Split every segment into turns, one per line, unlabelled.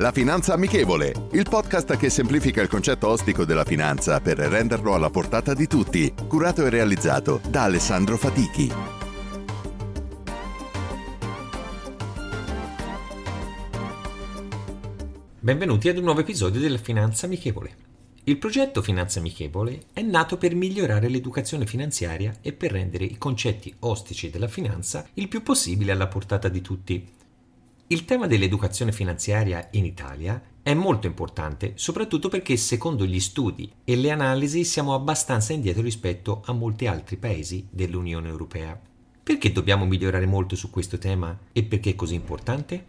La Finanza Amichevole, il podcast che semplifica il concetto ostico della finanza per renderlo alla portata di tutti, curato e realizzato da Alessandro Fatichi.
Benvenuti ad un nuovo episodio della Finanza Amichevole. Il progetto Finanza Amichevole è nato per migliorare l'educazione finanziaria e per rendere i concetti ostici della finanza il più possibile alla portata di tutti il tema dell'educazione finanziaria in Italia è molto importante, soprattutto perché secondo gli studi e le analisi siamo abbastanza indietro rispetto a molti altri paesi dell'Unione Europea. Perché dobbiamo migliorare molto su questo tema e perché è così importante?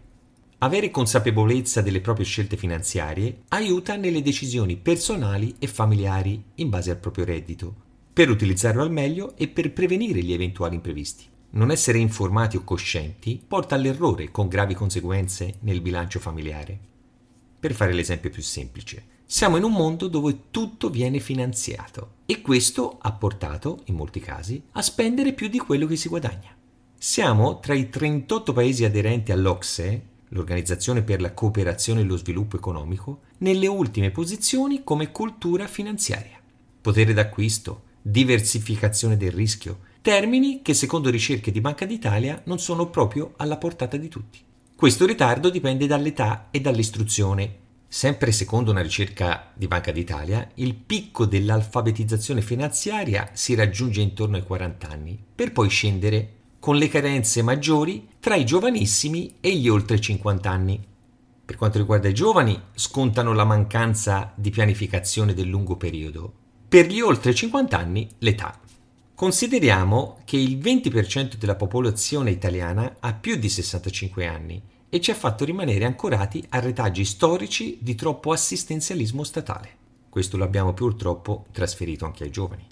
Avere consapevolezza delle proprie scelte finanziarie aiuta nelle decisioni personali e familiari in base al proprio reddito, per utilizzarlo al meglio e per prevenire gli eventuali imprevisti. Non essere informati o coscienti porta all'errore con gravi conseguenze nel bilancio familiare. Per fare l'esempio più semplice, siamo in un mondo dove tutto viene finanziato e questo ha portato, in molti casi, a spendere più di quello che si guadagna. Siamo tra i 38 paesi aderenti all'OCSE, l'Organizzazione per la cooperazione e lo sviluppo economico, nelle ultime posizioni come cultura finanziaria. Potere d'acquisto, diversificazione del rischio, termini che secondo ricerche di Banca d'Italia non sono proprio alla portata di tutti. Questo ritardo dipende dall'età e dall'istruzione. Sempre secondo una ricerca di Banca d'Italia, il picco dell'alfabetizzazione finanziaria si raggiunge intorno ai 40 anni, per poi scendere con le carenze maggiori tra i giovanissimi e gli oltre 50 anni. Per quanto riguarda i giovani, scontano la mancanza di pianificazione del lungo periodo. Per gli oltre 50 anni l'età. Consideriamo che il 20% della popolazione italiana ha più di 65 anni e ci ha fatto rimanere ancorati a retaggi storici di troppo assistenzialismo statale. Questo lo abbiamo purtroppo trasferito anche ai giovani.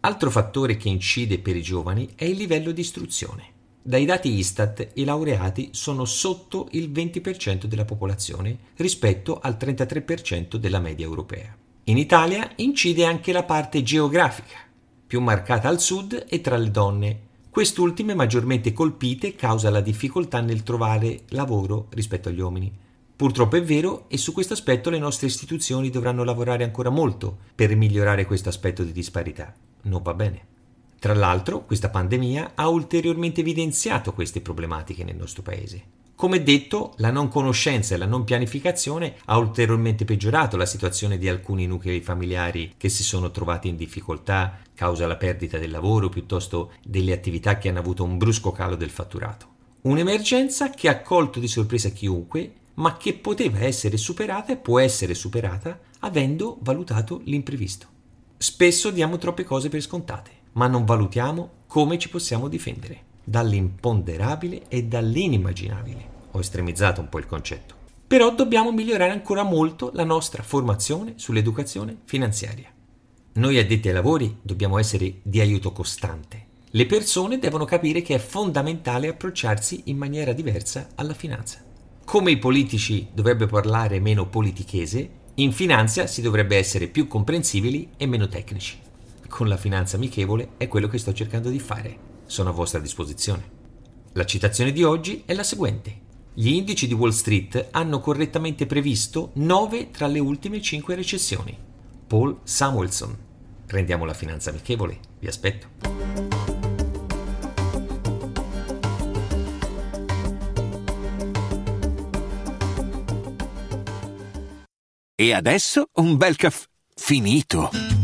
Altro fattore che incide per i giovani è il livello di istruzione. Dai dati Istat i laureati sono sotto il 20% della popolazione rispetto al 33% della media europea. In Italia incide anche la parte geografica più marcata al sud e tra le donne, quest'ultime maggiormente colpite causa la difficoltà nel trovare lavoro rispetto agli uomini. Purtroppo è vero e su questo aspetto le nostre istituzioni dovranno lavorare ancora molto per migliorare questo aspetto di disparità. Non va bene. Tra l'altro, questa pandemia ha ulteriormente evidenziato queste problematiche nel nostro paese. Come detto, la non conoscenza e la non pianificazione ha ulteriormente peggiorato la situazione di alcuni nuclei familiari che si sono trovati in difficoltà causa la perdita del lavoro piuttosto delle attività che hanno avuto un brusco calo del fatturato. Un'emergenza che ha colto di sorpresa chiunque, ma che poteva essere superata e può essere superata avendo valutato l'imprevisto. Spesso diamo troppe cose per scontate, ma non valutiamo come ci possiamo difendere dall'imponderabile e dall'inimmaginabile. Ho estremizzato un po' il concetto. Però dobbiamo migliorare ancora molto la nostra formazione sull'educazione finanziaria. Noi addetti ai lavori dobbiamo essere di aiuto costante. Le persone devono capire che è fondamentale approcciarsi in maniera diversa alla finanza. Come i politici dovrebbero parlare meno politichese, in finanza si dovrebbe essere più comprensibili e meno tecnici. Con la finanza amichevole è quello che sto cercando di fare sono a vostra disposizione. La citazione di oggi è la seguente. Gli indici di Wall Street hanno correttamente previsto 9 tra le ultime 5 recessioni. Paul Samuelson. Rendiamo la finanza amichevole. Vi aspetto.
E adesso un bel caffè finito.